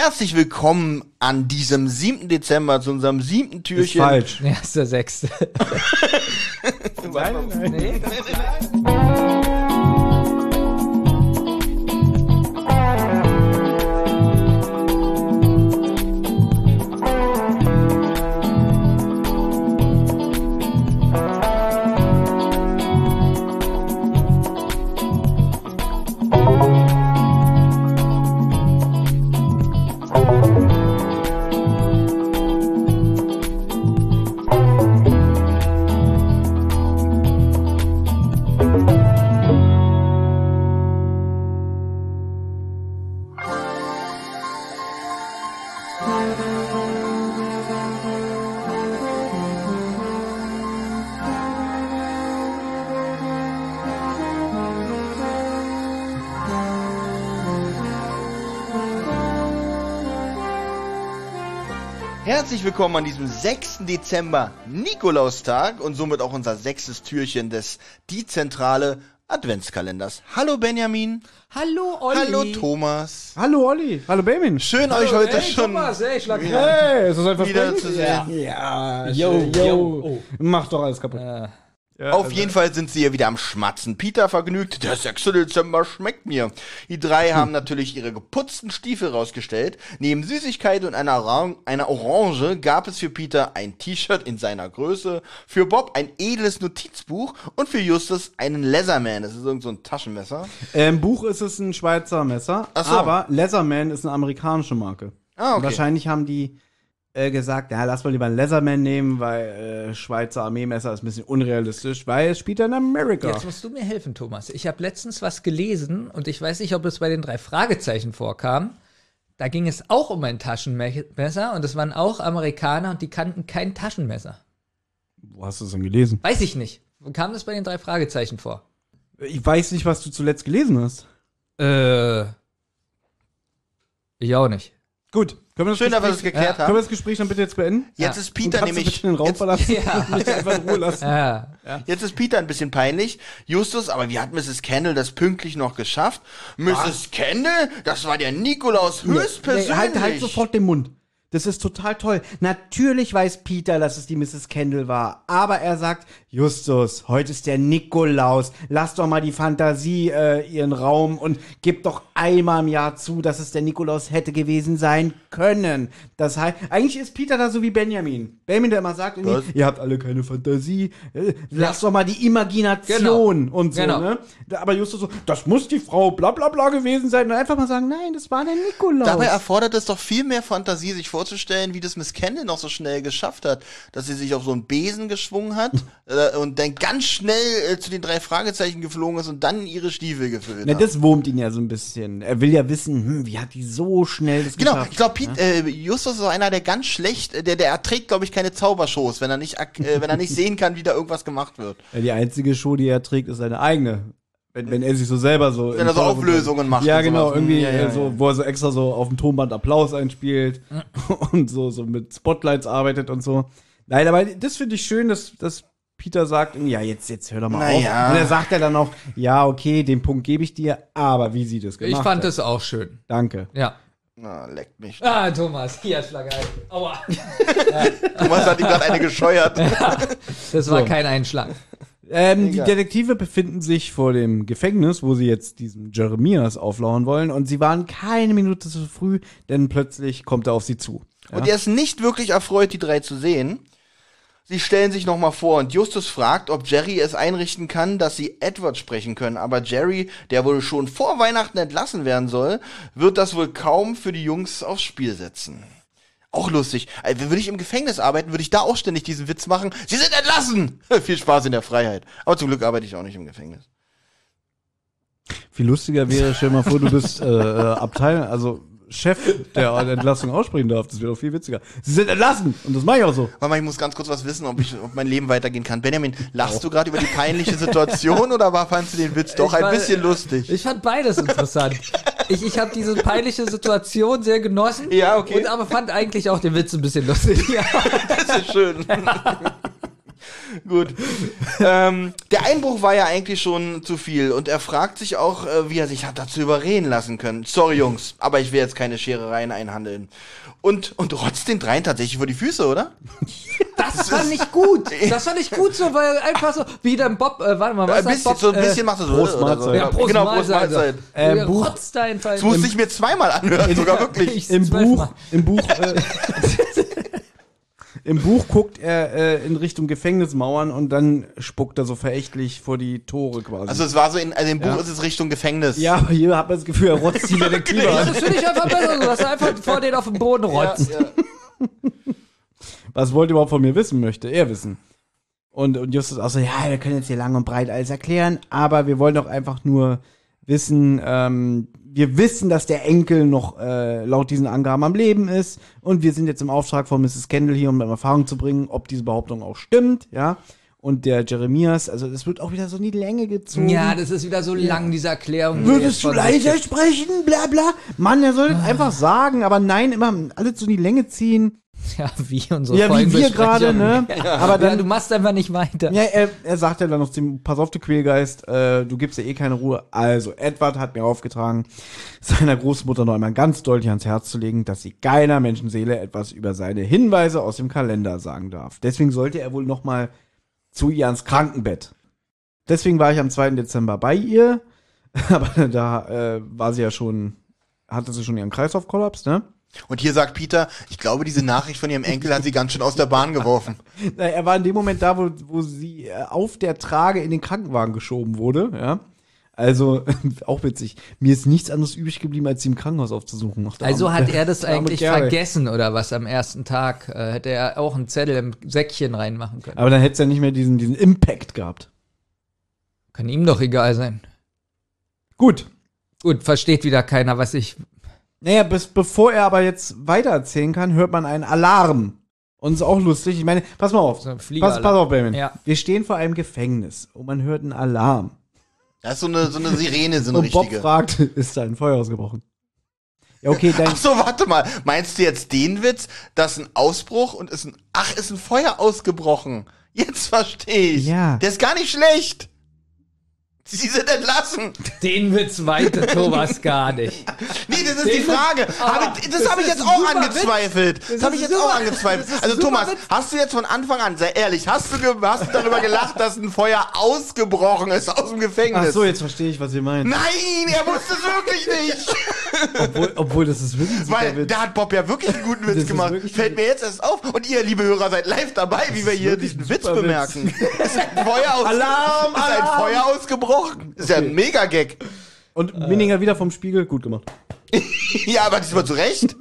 Herzlich willkommen an diesem 7. Dezember zu unserem siebten Ist Türchen. falsch. Ja, ist der sechste. Nein, nein. Nee. Herzlich willkommen an diesem 6. Dezember Nikolaustag und somit auch unser sechstes Türchen des Die Zentrale Adventskalenders. Hallo Benjamin. Hallo, Olli. Hallo Thomas. Hallo Olli. Hallo Benjamin. Schön euch heute hey, schon Thomas, hey, schlag. Hey, ist das ein wieder zu sehen. Ja, Yo, yo, yo. Mach doch alles kaputt. Äh, Ja, Auf also- jeden Fall sind sie hier wieder am Schmatzen. Peter vergnügt, der 6. Dezember schmeckt mir. Die drei haben natürlich ihre geputzten Stiefel rausgestellt. Neben Süßigkeit und einer, Orang einer Orange gab es für Peter ein T-Shirt in seiner Größe, für Bob ein edles Notizbuch und für Justus einen Leatherman. Das ist irgend so ein Taschenmesser. Im Buch ist es ein Schweizer Messer, so. aber Leatherman ist eine amerikanische Marke. Ah, okay. Wahrscheinlich haben die äh, gesagt, ja, lass mal lieber ein Leatherman nehmen, weil äh, Schweizer Armeemesser ist ein bisschen unrealistisch, weil es spielt ja in Amerika. Jetzt musst du mir helfen, Thomas. Ich habe letztens was gelesen und ich weiß nicht, ob es bei den drei Fragezeichen vorkam. Da ging es auch um ein Taschenmesser und es waren auch Amerikaner und die kannten kein Taschenmesser. Wo hast du es denn gelesen? Weiß ich nicht. Wo kam das bei den drei Fragezeichen vor? Ich weiß nicht, was du zuletzt gelesen hast. Äh. Ich auch nicht. Gut, können wir das Schön, dass wir das Gespräch, geklärt können wir haben. das Gespräch dann bitte jetzt beenden? Jetzt Ja. ist Peter nämlich bitte den Raum jetzt, verlassen? Ja. Ich möchte einfach in Ruhe lassen. Ja. jetzt ist Peter ein bisschen peinlich. Justus, aber wie hat Mrs. Kendall das pünktlich noch geschafft? Mrs. Kendall, das war der Nikolaus höchstpersönlich. Nee, halt, halt sofort den Mund. Das ist total toll. Natürlich weiß Peter, dass es die Mrs. Kendall war. Aber er sagt, Justus, heute ist der Nikolaus. Lass doch mal die Fantasie äh, ihren Raum und gib doch einmal im Jahr zu, dass es der Nikolaus hätte gewesen sein können. Das heißt, eigentlich ist Peter da so wie Benjamin. Benjamin, der immer sagt, ihr habt alle keine Fantasie. Äh, lass doch mal die Imagination und so, Genau. ne? Aber Justus so, das muss die Frau bla bla bla gewesen sein. Und einfach mal sagen, nein, das war der Nikolaus. Dabei erfordert es doch viel mehr Fantasie, sich vorzustellen, wie das Miss Kendall noch so schnell geschafft hat, dass sie sich auf so einen Besen geschwungen hat äh, und dann ganz schnell äh, zu den drei Fragezeichen geflogen ist und dann ihre Stiefel gefüllt Na, hat. das wurmt ihn ja so ein bisschen. Er will ja wissen, hm, wie hat die so schnell das Genau, geschafft? ich glaube, äh, Justus ist so einer, der ganz schlecht, äh, der, der erträgt, glaube ich, keine Zaubershows, wenn er nicht, äh, wenn er nicht sehen kann, wie da irgendwas gemacht wird. Ja, die einzige Show, die er trägt, ist seine eigene. Wenn, wenn er sich so selber so. Wenn er so Auflösungen macht Ja, genau, sowas. irgendwie Ja, ja, äh, so, ja. wo er so extra so auf dem Tonband Applaus einspielt und so, so mit Spotlights arbeitet und so. Nein, aber das finde ich schön, dass, dass Peter sagt, ja, jetzt, jetzt hör doch mal Naja. auf. Und er sagt ja dann auch, ja, okay, den Punkt gebe ich dir, aber wie sie das Ich gemacht fand hat. das auch schön. Danke. Ja. Na, leckt mich. Ah, Thomas, hier Schlag ein. Aua. Thomas hat ihm gerade eine gescheuert. Das war So. kein Einschlag. Ähm, die. Detektive befinden sich vor dem Gefängnis, wo sie jetzt diesen Jeremias auflauern wollen. Und sie waren keine Minute zu früh, denn plötzlich kommt er auf sie zu. Und er ist nicht wirklich erfreut, die drei zu sehen. Sie stellen sich nochmal vor und Justus fragt, ob Jerry es einrichten kann, dass sie Edward sprechen können. Aber Jerry, der wohl schon vor Weihnachten entlassen werden soll, wird das wohl kaum für die Jungs aufs Spiel setzen. Auch lustig. Also, würde ich im Gefängnis arbeiten, würde ich da auch ständig diesen Witz machen. Sie sind entlassen! Viel Spaß in der Freiheit. Aber zum Glück arbeite ich auch nicht im Gefängnis. Viel lustiger wäre, stell dir mal vor, du bist äh, äh, Abteil, also Chef, der eine Entlassung aussprechen darf. Das wäre doch viel witziger. Sie sind entlassen! Und das mache ich auch so. Mama, ich muss ganz kurz was wissen, ob, ich, ob mein Leben weitergehen kann. Benjamin, lachst du gerade über die peinliche Situation oder war, fandst du den Witz doch Ich ein war- bisschen lustig? Ich fand beides interessant. Ich, ich habe diese peinliche Situation sehr genossen. Ja, okay. Und aber fand eigentlich auch den Witz ein bisschen lustig. Ja. Das ist schön. Gut. ähm, der Einbruch war ja eigentlich schon zu viel und er fragt sich auch, äh, wie er sich hat dazu überreden lassen können. Sorry, Jungs, aber ich will jetzt keine Scherereien einhandeln. Und, und rotzt den dreien tatsächlich vor die Füße, oder? Das fand ich gut. Das fand ich gut so, weil einfach so, wie der Bob, äh, warte mal, was Ein bisschen, Bob? so ein bisschen macht er so. Prost, oder so. Mahlzeit. ja, Prost, genau, Mahlzeit. Prost, Mahlzeit. Äh, Äh, Buch- rotzt da einfach. Das musste ich mir zweimal anhören, sogar wirklich. Ich Im. Buch, im Buch, äh, im Buch guckt er äh, in Richtung Gefängnismauern und dann spuckt er so verächtlich vor die Tore quasi. Also es war so in, also im Buch Ja. ist es Richtung Gefängnis. ja, aber hier hat man das Gefühl, er rotzt die Detektive an. Das finde ich einfach besser, so, dass er einfach vor den auf den Boden rotzt. ja. Was wollt ihr überhaupt von mir wissen, möchte er wissen. Und, und Justus auch so, ja, wir können jetzt hier lang und breit alles erklären, aber wir wollen doch einfach nur wissen, ähm, wir wissen, dass der Enkel noch äh, laut diesen Angaben am Leben ist und wir sind jetzt im Auftrag von Mrs. Kendall hier, um in Erfahrung zu bringen, ob diese Behauptung auch stimmt, ja. Und der Jeremias, also es wird auch wieder so in die Länge gezogen. Ja, das ist wieder so lang, diese Erklärung. Würdest du leiser sprechen? Bla bla. Mann, er soll einfach sagen, aber nein, immer alles so in die Länge ziehen. Ja, wie unsere Ja, wie wir gerade, ne? Aber Ja, dann du machst einfach nicht weiter. Ja, er, er sagt ja dann noch zu ihm, pass auf, du Quälgeist, äh, du gibst ja eh keine Ruhe. Also, Edward hat mir aufgetragen, seiner Großmutter noch einmal ganz deutlich ans Herz zu legen, dass sie keiner Menschenseele etwas über seine Hinweise aus dem Kalender sagen darf. Deswegen sollte er wohl noch mal zu ihr ans Krankenbett. Deswegen war ich am 2. Dezember bei ihr, aber da äh, war sie ja schon, hatte sie schon ihren Kreislaufkollaps, ne? Und hier sagt Peter, ich glaube, diese Nachricht von ihrem Enkel hat sie ganz schön aus der Bahn geworfen. Na, Er war in dem Moment da, wo, wo sie äh, auf der Trage in den Krankenwagen geschoben wurde, ja. Also, auch witzig. Mir ist nichts anderes übrig geblieben, als sie im Krankenhaus aufzusuchen. Der Also hat er das eigentlich vergessen oder was am ersten Tag? Äh, hätte er auch einen Zettel im Säckchen reinmachen können. Aber dann hätte es ja nicht mehr diesen, diesen Impact gehabt. Kann ihm doch egal sein. Gut. Gut, versteht wieder keiner, was ich. Naja, bis, bevor er aber jetzt weitererzählen kann, hört man einen Alarm. Und ist auch lustig. Ich meine, pass mal auf. So pass, pass auf, Benjamin. Ja. Wir stehen vor einem Gefängnis und man hört einen Alarm. Das ist so eine, so eine Sirene, so eine und Bob richtige. fragt, ist da ein Feuer ausgebrochen? Ja, okay, dann. Ach so, warte mal. Meinst du jetzt den Witz, dass ein Ausbruch und ist ein, ach, ist ein Feuer ausgebrochen? Jetzt verstehe ich. Ja. Der ist gar nicht schlecht. Sie sind entlassen. Den Witz weite Thomas gar nicht. Nee, das ist Den die Witz- Frage. Ah, Hab ich, das das habe ich jetzt auch angezweifelt. Das, Das habe ich jetzt auch super- angezweifelt. das ist Also Thomas, Witz. hast du jetzt von Anfang an, sei ehrlich, hast du, hast du darüber gelacht, dass ein Feuer ausgebrochen ist aus dem Gefängnis? Ach so, jetzt verstehe ich, was ihr meint. Nein, er wusste es wirklich nicht. Obwohl, obwohl das ist wirklich ein super Weil Witz. da hat Bob ja wirklich einen guten Witz gemacht. Fällt mir jetzt erst auf. Und ihr, liebe Hörer, seid live dabei, wie wir hier diesen Witz Witz. bemerken. ist ein Feuer aus Alarm, ist ein Alarm. Feuer ausgebrochen. Ist ja ein Mega-Gag. Und Minninger wieder vom Spiegel, gut gemacht. Ja, aber diesmal zu Recht.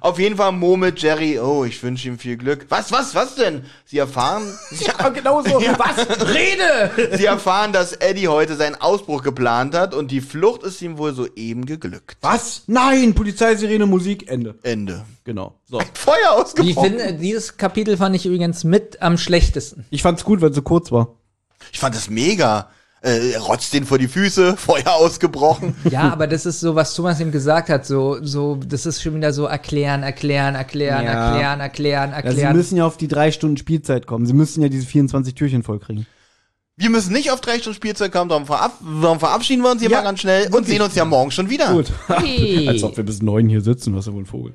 Auf jeden Fall murmelt Jerry, oh, ich wünsche ihm viel Glück. Was, was, was denn? Sie erfahren, Ja, genau so. Was? Rede! sie erfahren, dass Eddie heute seinen Ausbruch geplant hat und die Flucht ist ihm wohl soeben geglückt. Was? Nein, Polizeisirene, Musik, Ende. Ende. Genau. So. Feuer Ich ausgebrochen. finde, dieses Kapitel fand ich übrigens mit am schlechtesten. Ich fand's gut, weil es so kurz war. Ich fand das mega. Äh, rotzt den vor die Füße, Feuer ausgebrochen. Ja, aber das ist so, was Thomas ihm gesagt hat, so, so, das ist schon wieder so erklären, erklären, erklären, Ja. erklären, erklären, Ja, sie erklären. müssen ja auf die drei Stunden Spielzeit kommen. Sie müssen ja diese 24 Türchen vollkriegen. Wir müssen nicht auf drei Stunden Spielzeug kommen, darum, verab darum verabschieden wir uns hier Ja, mal ganz schnell und sehen uns ja morgen schon wieder. Gut. Hey. Als ob wir bis neun hier sitzen, was ist ja wohl ein Vogel.